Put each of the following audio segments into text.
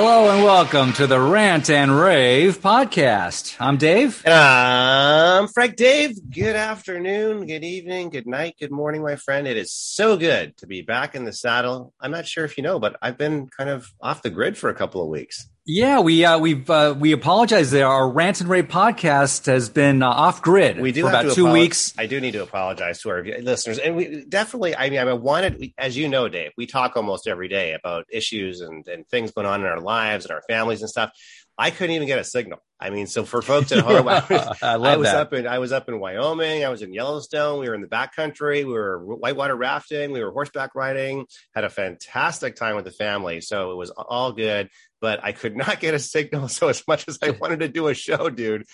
Hello and welcome to the Rant and Rave podcast. I'm Dave. And I'm Frank Dave. Good afternoon, good evening, good night, good morning, my friend. It is so good to be back in the saddle. I'm not sure if you know, but I've been kind of off the grid for a couple of weeks. Yeah, we uh, we've uh, we apologize there. Our Rant and Rave podcast has been uh, off grid We do for about two apolo- weeks. I do need to apologize to our listeners, and we definitely. I mean, I wanted, as you know, Dave. We talk almost every day about issues and and things going on in our lives and our families and stuff. I couldn't even get a signal. I mean, so for folks at home, I was, I I was up in I was up in Wyoming. I was in Yellowstone. We were in the backcountry. We were whitewater rafting. We were horseback riding. Had a fantastic time with the family. So it was all good. But I could not get a signal. So as much as I wanted to do a show, dude,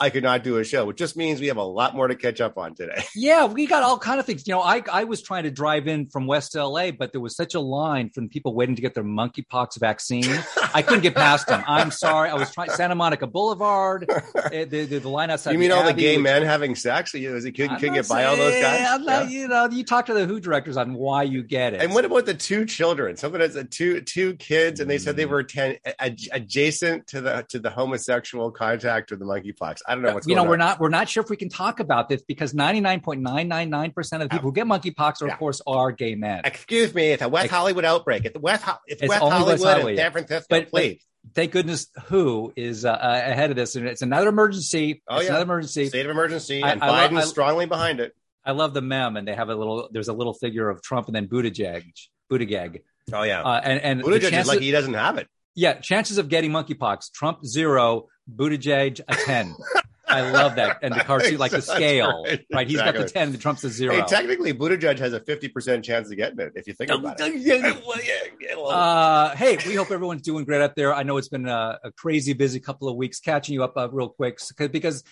I could not do a show, which just means we have a lot more to catch up on today. Yeah, we got all kind of things. You know, I I was trying to drive in from West LA, but there was such a line from people waiting to get their monkeypox vaccine. I couldn't get past them. I'm sorry. I was trying Santa Monica Boulevard. eh, The, the, the line outside. you mean all the gay was- men having sex? You know, couldn't, couldn't get by all those guys? I'm not, Yeah. You know, you talk to the Who directors on why you get it. And what about the two children? Someone has a two two kids, and they said they Mm. were ten, ad, adjacent to the to the homosexual contact with the monkeypox. I don't know what's you going know, we're not we're not sure if we can talk about this because 99.999% of the people who get monkeypox are, Yeah. of course, are gay men. Excuse me, it's a West Ex- Hollywood outbreak. It's West, it's It's West Hollywood West Hollywood. San Francisco. But- but- please, Thank goodness Who is uh, uh, ahead of this, and it's another emergency. Oh, it's yeah. another emergency. state of emergency, I- and I Biden's I- strongly behind it. I love the mem, and they have a little. There's a little figure of Trump and then Buttigieg, Buttigieg, Oh yeah, uh, and and Buttigieg is like he doesn't have it. yeah, chances of getting monkeypox: Trump zero, Buttigieg a ten. I love that, and the cartoon like the scale, right. right? He's got the ten, the Trump's the zero. Hey, technically, Buttigieg has a fifty percent chance of getting it if you think about it. Well, yeah, yeah, well, Uh, hey, we hope everyone's doing great out there. I know it's been a, a crazy busy couple of weeks. Catching you up uh, real quick 'cause- because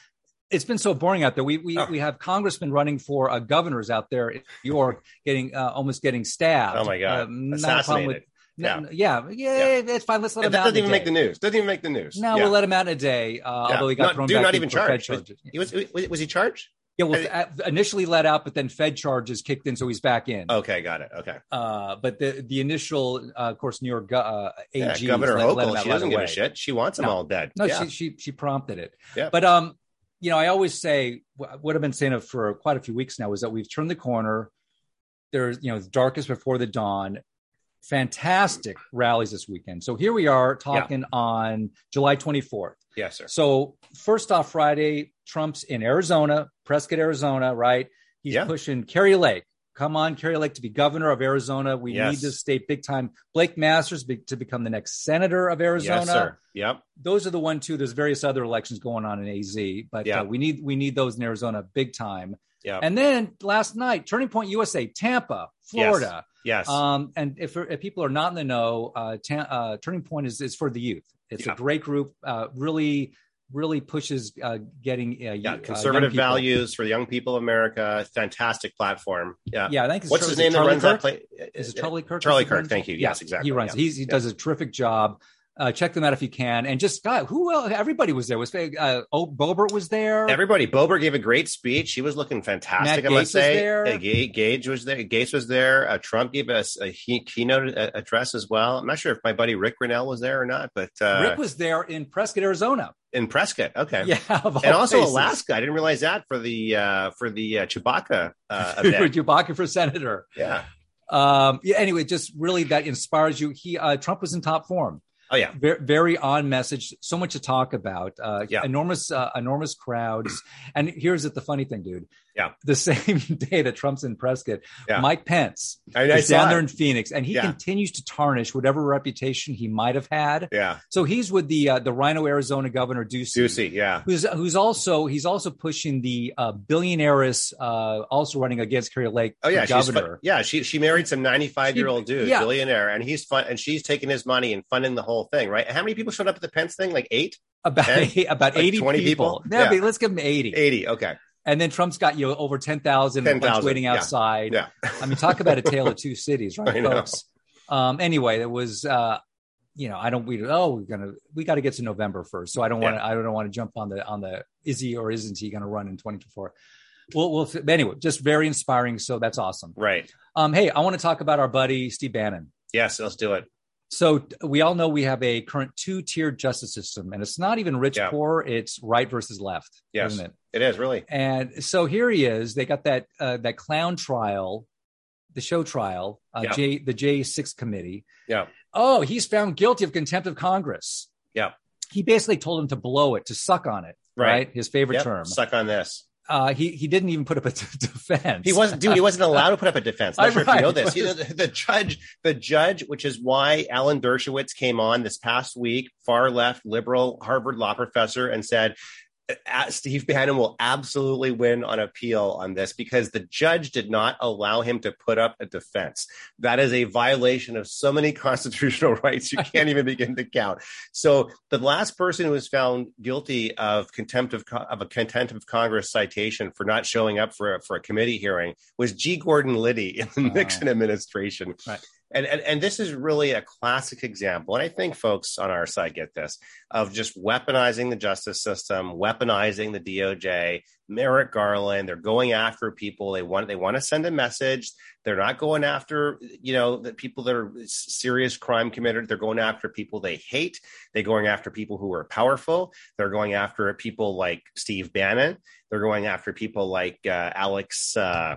it's been so boring out there. We we, Oh. we have congressmen running for uh, governors out there in New York, getting uh, almost getting stabbed. Oh, my God. Uh, not a problem with- No, yeah, yeah, it's fine. Let's let that him out. doesn't even make the news. Doesn't even make the news. No, Yeah. we'll let him out in a day. Uh, Yeah. Although he got Not- thrown do back not even charged. charges. He was was was he charged? Yeah, well, initially let out, but then Fed charges kicked in, so he's back in. Okay, got it. Okay. Uh, but the the initial, uh, of course, New York uh, Yeah, AG Governor let, let him Hochul, out she doesn't give a shit. She wants them No. all dead. No, yeah. she, she she prompted it. Yeah. But um, you know, I always say what I've been saying for quite a few weeks now is that we've turned the corner. There's you know, the darkest before the dawn. Fantastic rallies this weekend. So here we are talking on July 24th. yes, sir. So first off, Friday, Trump's in Arizona, Prescott, Arizona, right? He's Yeah. pushing Kari Lake. Come on, Kari Lake to be governor of Arizona. We Yes. need this state big time. Blake Masters be, to become the next senator of Arizona Yes, sir. Yep. those are the one two. There's various other elections going on in AZ, but Yeah. uh, we need we need those in Arizona big time. Yeah. And then last night, Turning Point USA, Tampa, Florida. Yes. Um, and if, if people are not in the know, uh, ta- uh, Turning Point is is for the youth. It's Yeah. a great group. Uh, really, really pushes uh, getting uh, yeah. uh, Conservative values for the young people of America. Fantastic platform. Yeah. Yeah, I think it's What's his name that Charlie runs Kirk? that place? Is it Charlie Kirk? Charlie Kirk. Thank you. Yes, exactly. He runs. Yeah. He's, he does a terrific job. Uh, check them out if you can. And just God, who else? Everybody was there. Was uh, oh, Boebert was there. Everybody, Bober gave a great speech. He was looking fantastic. Matt I must say. Uh, Ga- Gage was there. Gaetz was there. Uh, Trump gave us a he- keynote uh, address as well. I'm not sure if my buddy Ric Grenell was there or not, but uh, Ric was there in Prescott, Arizona. in Prescott. Okay. Yeah, and also places. Alaska. I didn't realize that for the uh, for the uh, Chewbacca uh, for event. Chewbacca for senator. yeah. Um, yeah, anyway, just really that inspires you. He uh, Trump was in top form. Oh yeah. Very, very on message. So much to talk about. Uh, Yeah. Enormous, uh, enormous crowds. And here's the funny thing, dude. Yeah. The same day that Trump's in Prescott, Yeah. Mike Pence I, I is down there it. in Phoenix, and he Yeah. continues to tarnish whatever reputation he might have had. Yeah. So he's with the uh, the RINO, Arizona governor Ducey. Ducey. Yeah. Who's who's also he's also pushing the uh, billionaireess uh, also running against Kari Lake Oh yeah, governor. yeah. She she married some ninety five year old dude, Yeah. billionaire, and he's fun, and she's taking his money and funding the whole thing, right? How many people showed up at the Pence thing? Like eight, about about Like eighty 20 people. people? Yeah, let's give him eighty. eighty. Okay, And then Trump's got you know, over ten thousand 10,000, waiting outside. yeah, I mean, talk about a tale of two cities, right, folks? Um, anyway, it was. Uh, you know, I don't. We oh, we're gonna. We got to get to November first, so I don't want to. I don't want to jump on the on the. Is he or isn't he going to run in twenty twenty four? We'll, we'll. Anyway, just very inspiring. So that's awesome. right. Um, hey, I want to talk about our buddy Steve Bannon. Yes, let's do it. So we all know we have a current two-tiered justice system, and it's not even rich Yeah. poor; it's right versus left, Yes. isn't it? It is really. And so here he is. They got that uh, that clown trial, the show trial, uh, Yeah. J the J six committee. Yeah. Oh, he's found guilty of contempt of Congress. Yeah. He basically told him to blow it, to suck on it. Right. Right. His favorite Yep. term. Suck on this. Uh, he he didn't even put up a d- defense. He wasn't, dude. He wasn't allowed to put up a defense. I'm not sure if you know this. He- the, the judge, the judge, which is why Alan Dershowitz came on this past week, far left liberal Harvard law professor, and said. "Uh, Steve Bannon will absolutely win on appeal on this because the judge did not allow him to put up a defense. That is a violation of so many constitutional rights you can't even begin to count. So the last person who was found guilty of contempt of, of a contempt of Congress citation for not showing up for a, for a committee hearing was G. Gordon Liddy in the Wow. Nixon administration. Right. And, and and this is really a classic example, and I think folks on our side get this of just weaponizing the justice system, weaponizing the DOJ. Merrick Garland, they're going after people. They want they want to send a message. They're not going after you know the people that are serious crime committed. They're going after people they hate. They're going after people who are powerful. They're going after people like Steve Bannon. They're going after people like uh, Alex. Uh,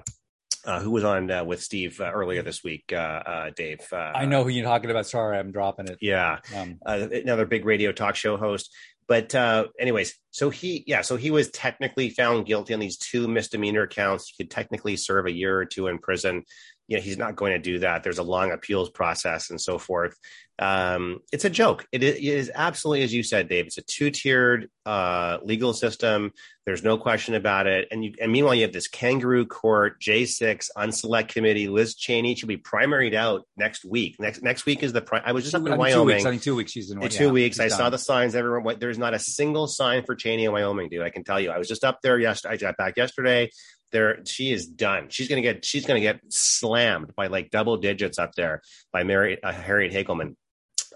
uh, who was on uh, with Steve uh, earlier this week? Uh, uh, Dave. Uh, I know who you're talking about. Sorry, I'm dropping it. Yeah, Um, another big radio talk show host. But uh, anyways, so he, yeah, so he was technically found guilty on these two misdemeanor counts. He could technically serve a year or two in prison. You know, he's not going to do that. There's a long appeals process and so forth. Um, it's a joke. It is, absolutely, as you said, Dave. It's a two-tiered uh, legal system. There's no question about it. And you, and meanwhile, you have this kangaroo court, J6 unselect committee. Liz Cheney should be primaried out next week. Next next week is the. I was just up in think two Wyoming. weeks. I think two weeks. She's in. In yeah, two weeks, I she's saw the signs everywhere. What- There's not a single sign for Cheney in Wyoming, dude. I can tell you. I was just up there yesterday. I got back yesterday. There, she is done. She's gonna get. She's gonna get slammed by like double digits up there by Mary uh, Harriet Hageman.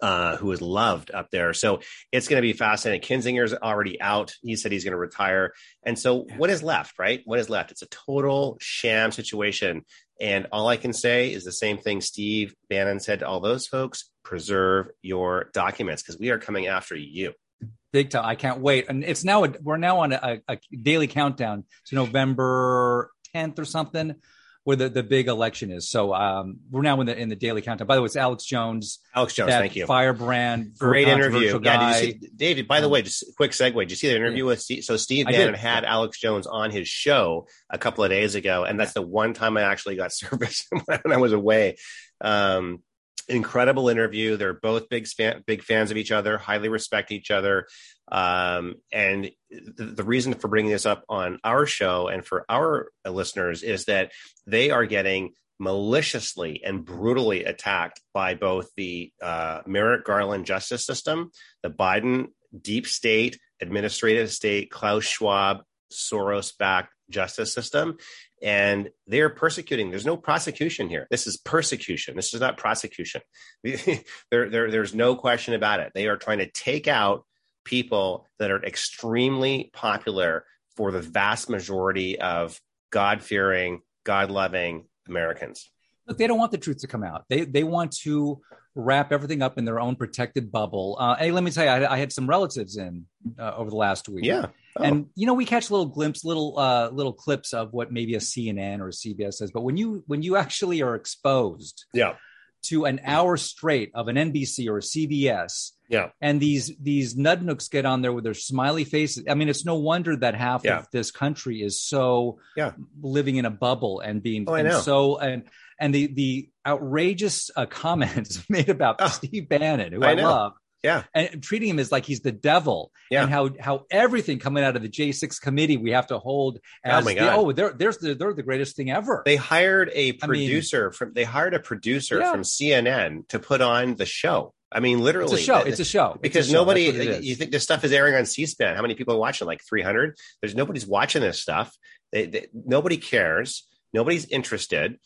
Uh, who is loved up there. So it's going to be fascinating. Kinzinger's already out. He said he's going to retire. And so what is left, right? What is left? It's a total sham situation. And all I can say is the same thing Steve Bannon said to all those folks preserve your documents because we are coming after you. Big time. I can't wait. And it's now a, we're now on a, a daily countdown to November 10th or something, where the, the big election is. So um, we're now in the in the daily countdown. By the way, it's Alex Jones, Alex Jones, thank you. firebrand, Great interview. Yeah, guy. did you see, David, by the Um, way, just quick segue. Did you see the interview with Steve? So Steve Bannon had yeah. Alex Jones on his show a couple of days ago. And that's the one time I actually got service when I was away. Um, incredible interview. They're both big fan, big fans of each other, highly respect each other. Um, and the, the reason for bringing this up on our show and for our listeners is that they are getting maliciously and brutally attacked by both the uh, Merrick Garland justice system, the Biden deep state, administrative state, Klaus Schwab, Soros backed justice system. And they're persecuting. There's no prosecution here. This is persecution. This is not prosecution. there, there, there's no question about it. They are trying to take out people that are extremely popular for the vast majority of God fearing, God loving Americans. Look, they don't want the truth to come out. They they want to wrap everything up in their own protected bubble. Uh, hey, let me tell you, I, I had some relatives in uh, over the last week. Yeah. Oh. And you know, we catch little glimpse, little uh, little clips of what maybe a CNN or a CBS says. But when you when you actually are exposed yeah. to an hour straight of an NBC or a CBS, Yeah. and these these nudnooks get on there with their smiley faces. I mean, it's no wonder that half Yeah. of this country is so Yeah. living in a bubble and being Oh, and so and and the the outrageous uh, comments made about Oh, Steve Bannon, who I I, love, Yeah. and treating him as like he's the devil, Yeah. and how how everything coming out of the J six committee we have to hold as my the, oh they're there's the, they're the greatest thing ever. They hired a I mean- producer from they hired a producer Yeah. from CNN to put on the show. I mean, literally, it's a show. It's a show It's a because show. nobody you think this stuff is airing on c-span how many people are watching like 300 there's nobody's watching this stuff they, they, nobody cares nobody's interested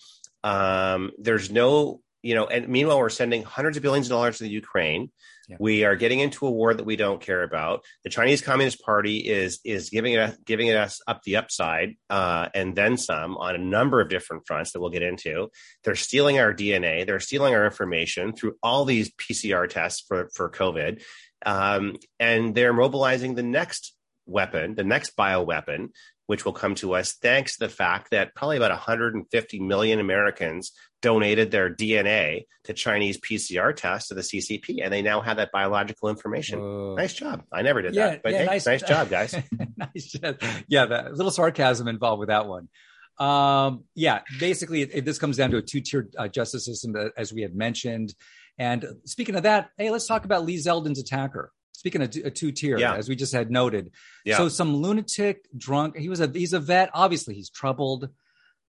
um, there's no you know, and meanwhile, we're sending hundreds of billions of dollars to the Ukraine. Yeah. We are getting into a war that we don't care about. The Chinese Communist Party is is giving it giving us up the upside uh, and then some on a number of different fronts that we'll get into. They're stealing our DNA. They're stealing our information through all these PCR tests for for COVID, um, and they're mobilizing the next weapon, the next bioweapon, which will come to us thanks to the fact that probably about 150 million Americans donated their DNA to Chinese PCR tests to the CCP, and they now have that biological information. Whoa. Nice job. I never did yeah, that, but yeah, hey, nice, nice job, guys. nice job. Yeah, a little sarcasm involved with that one. Um, yeah, basically, it, it, this comes down to a two-tiered uh, justice system, uh, as we had mentioned. And speaking of that, hey, let's talk about Lee Zeldin's attacker speaking of a two tier, yeah. as we just had noted. Yeah. So some lunatic drunk. He was a he's a vet. Obviously, he's troubled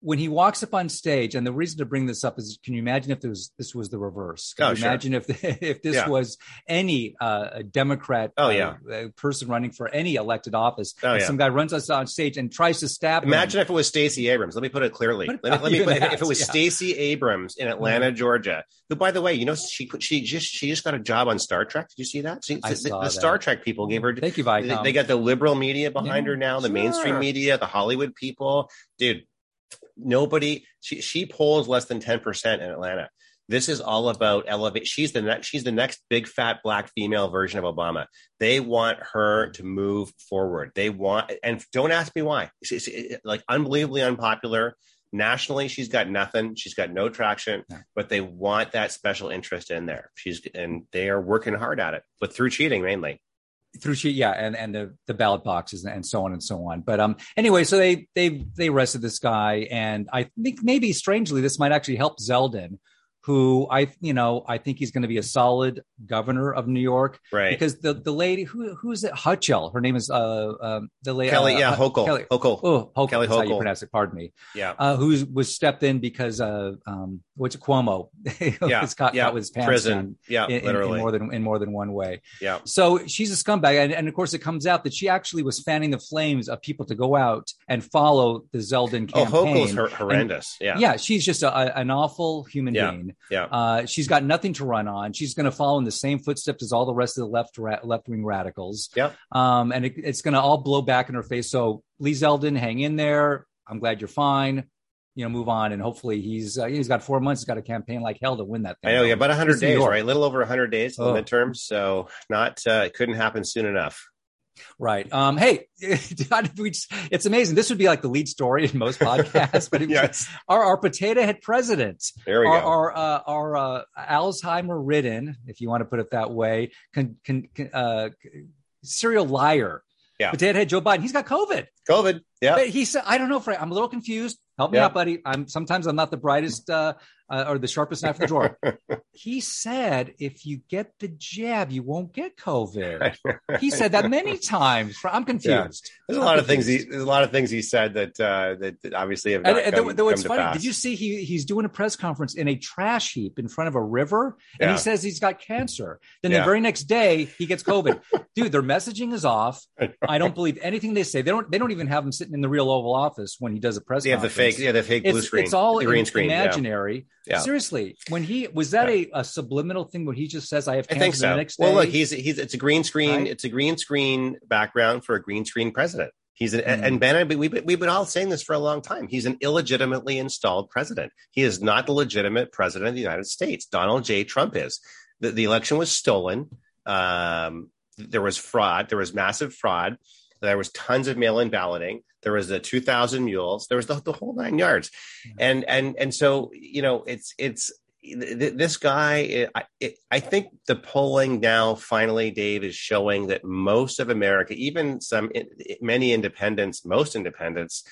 when he walks up on stage, and the reason to bring this up is, can you imagine if was, this was the reverse? Can oh, you sure. imagine if if this yeah. was any uh, Democrat oh, yeah. Uh, person running for any elected office? Oh, yeah. Some guy runs us on stage and tries to stab. Imagine him. if it was Stacey Abrams. Let me put it clearly. Let me, let me put, if it was yeah. Stacey Abrams in Atlanta, mm-hmm. Georgia, who, by the way, you know, she she just she just got a job on Star Trek. Did you see that? See, I the, the that. Star Trek people gave her. Thank you, Viacom. They, they got the liberal media behind her now, the sure. mainstream media, the Hollywood people, dude nobody she, she polls less than 10% in Atlanta. This is all about elevate. She's the next. She's the next big fat black female version of Obama. They want her to move forward. They want, and don't ask me why. She's like unbelievably unpopular nationally. She's got nothing. She's got no traction. Yeah. But they want that special interest in there. She's and they are working hard at it, but through cheating mainly through she yeah and and the the ballot boxes and so on and so on. But um anyway so they they they arrested this guy and i think maybe strangely this might actually help zeldin who I, you know, I think he's going to be a solid governor of New York, right? Because the the lady who who is it, Hutchell, her name is uh um, the lady Kelly, uh, yeah, Hochul, Kelly, Hochul, oh, Hochul, Kelly Hochul. how you pronounce it. Pardon me, yeah, uh, who was stepped in because uh um what's it, Cuomo, yeah, caught, yeah, caught with his pants prison, yeah, in, literally in, more than in more than one way, yeah. So she's a scumbag, and, and of course it comes out that she actually was fanning the flames of people to go out and follow the Zeldin campaign. Oh, Hochul's horrendous, and, yeah, yeah, she's just a, a, an awful human yeah. being, yeah. Uh, she's got nothing to run on. She's going to follow in the same footsteps as all the rest of the left ra- left wing radicals. Yeah. Um, and it, it's going to all blow back in her face. So Lee Zeldin, hang in there. I'm glad you're fine. You know, move on, and hopefully he's uh, he's got four months. He's got a campaign like hell to win that. Thing. I know, yeah, about hundred days, right? A little over hundred days in oh. the midterms, so not uh, it couldn't happen soon enough. Right. Um, hey, it's amazing. This would be like the lead story in most podcasts, but it, yes. our, our potato head president, there we our, go. our, uh, our uh, Alzheimer ridden, if you want to put it that way, can, can, uh, serial liar. Yeah. Potato head Joe Biden, he's got COVID. COVID. Yeah. But he said, I don't know, Frank, I'm a little confused. Help me yeah. out, buddy. I'm sometimes I'm not the brightest uh, uh, or the sharpest knife in the drawer. he said, if you get the jab, you won't get COVID. he said that many times. I'm confused. Yeah. There's a lot of things. He, there's a lot of things he said that uh, that obviously have not and, come, though, it's funny. Pass. Did you see he he's doing a press conference in a trash heap in front of a river, and yeah. he says he's got cancer. Then the very next day he gets COVID. Dude, their messaging is off. I don't believe anything they say. They don't. They don't even have him sitting in the real Oval Office when he does a press. Conference. Have the fake. Yeah, the fake blue it's, screen. It's all green screen. Imaginary. Yeah. Seriously, when he was that yeah. a, a, subliminal thing when he just says I have cancer I think so. the next day? Well, look, he's he's it's a green screen. Right? It's a green screen background for a green screen president. He's an, mm. and Ben, we've been, we've been all saying this for a long time. He's an illegitimately installed president. He is not the legitimate president of the United States. Donald J. Trump is. The, the election was stolen. Um, there was fraud. There was massive fraud. There was tons of mail-in balloting. There was the 2,000 mules. There was the, the whole nine yards, and and and so you know it's it's this guy. I, I think the polling now finally, Dave, is showing that most of America, even some many independents, most independents,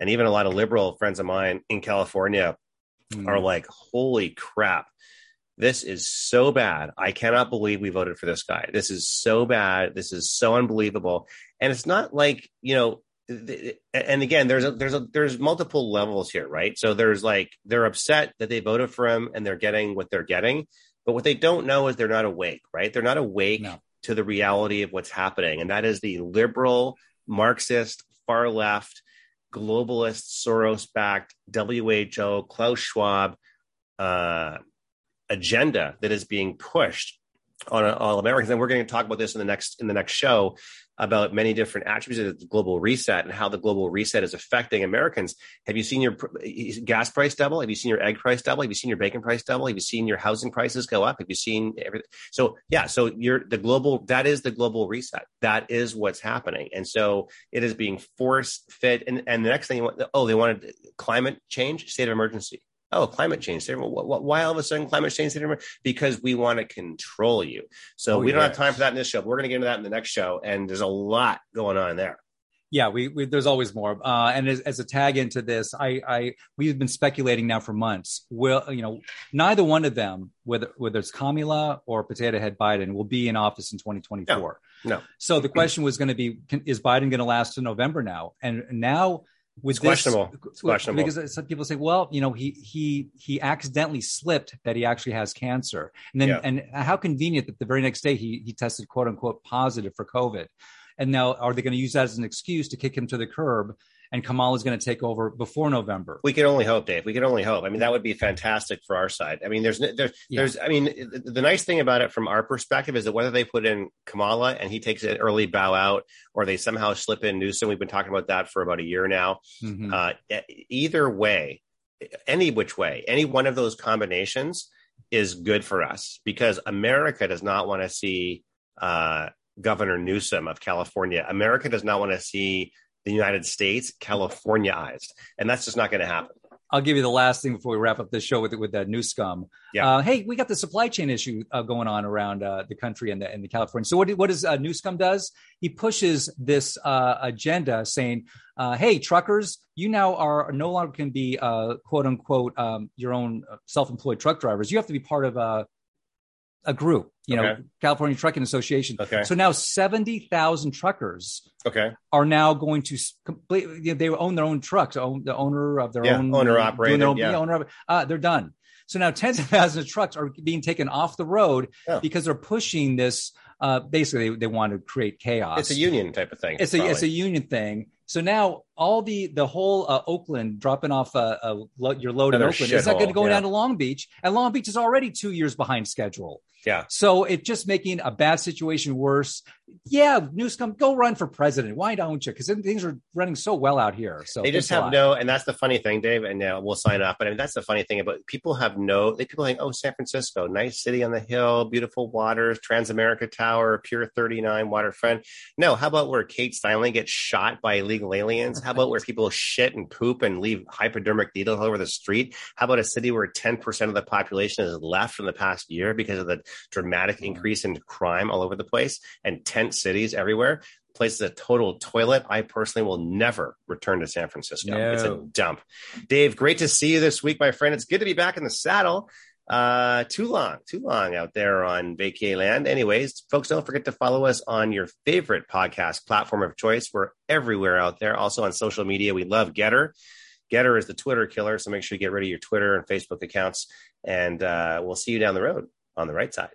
and even a lot of liberal friends of mine in California mm. are like, "Holy crap!" This is so bad. I cannot believe we voted for this guy. This is so bad. This is so unbelievable. And it's not like, you know, and again, there's a, there's a, there's multiple levels here, right? So there's like they're upset that they voted for him and they're getting what they're getting, but what they don't know is they're not awake, right? They're not awake no. to the reality of what's happening, and that is the liberal, Marxist, far left, globalist, Soros-backed, WHO, Klaus Schwab, uh, agenda that is being pushed on all Americans. And we're going to talk about this in the next in the next show about many different attributes of the global reset and how the global reset is affecting Americans. Have you seen your gas price double? Have you seen your egg price double? Have you seen your bacon price double? Have you seen your housing prices go up? Have you seen everything? So yeah, so you're the global. That is the global reset. That is what's happening, and so it is being force fit. And and the next thing, you want, oh, they wanted climate change, state of emergency oh, climate change. Why all of a sudden climate change? Because we want to control you. So oh, we don't yes. have time for that in this show. We're going to get into that in the next show. And there's a lot going on there. Yeah, we, we there's always more. Uh, and as, as, a tag into this, I, I we've been speculating now for months. Will you know neither one of them, whether whether it's Kamala or Potato Head Biden, will be in office in 2024. No. no. So the question was going to be: can, Is Biden going to last to November now? And now with it's this, questionable. It's questionable because some people say, well, you know, he he he accidentally slipped that he actually has cancer, and then yeah. and how convenient that the very next day he he tested quote unquote positive for COVID, and now are they going to use that as an excuse to kick him to the curb and Kamala is going to take over before November. We can only hope, Dave. We can only hope. I mean, that would be fantastic for our side. I mean, there's there's yeah. there's. I mean, the nice thing about it from our perspective is that whether they put in Kamala and he takes an early bow out, or they somehow slip in Newsom, we've been talking about that for about a year now. Mm-hmm. Uh, either way, any which way, any one of those combinations is good for us because America does not want to see. Uh, Governor Newsom of California. America does not want to see the United States Californiaized, and that's just not going to happen. I'll give you the last thing before we wrap up this show with with that new scum. Yeah. Uh, hey, we got the supply chain issue uh, going on around uh, the country and the, and the California. So what what does uh, Newscom does? He pushes this uh, agenda saying, uh, "Hey, truckers, you now are no longer can be uh, quote unquote um, your own self employed truck drivers. You have to be part of a a group, you okay. know, California Trucking Association. Okay. So now 70,000 truckers okay. are now going to complete, you know, they own their own trucks, own the owner of their yeah, own owner operated. Own, yeah. owner uh, they're done. So now tens of thousands of trucks are being taken off the road yeah. because they're pushing this. Uh, basically, they, they, want to create chaos. It's a union type of thing. It's a it's a union thing. So now all the the whole uh, Oakland dropping off uh, uh, your load Another in Oakland is that going to go yeah. down to Long Beach, and Long Beach is already two years behind schedule. Yeah. So it's just making a bad situation worse. Yeah, Newsom, go run for president. Why don't you? Because things are running so well out here. So they just have no, and that's the funny thing, Dave. And uh, we'll sign off. But I mean, that's the funny thing about people have no. They people think, oh, San Francisco, nice city on the hill, beautiful waters, Transamerica Tower, Pier Thirty Nine, waterfront. No, how about where Kate Steinle gets shot by illegal aliens? How about where people shit and poop and leave hypodermic needles all over the street? How about a city where ten percent of the population has left in the past year because of the dramatic mm-hmm. increase in crime all over the place and tent cities everywhere. Place is a total toilet. I personally will never return to San Francisco. No. It's a dump. Dave, great to see you this week, my friend. It's good to be back in the saddle. Uh, too long, too long out there on vacay land. Anyways, folks, don't forget to follow us on your favorite podcast platform of choice. We're everywhere out there. Also on social media, we love GETTR. GETTR is the Twitter killer, so make sure you get rid of your Twitter and Facebook accounts, and uh, we'll see you down the road on the right side.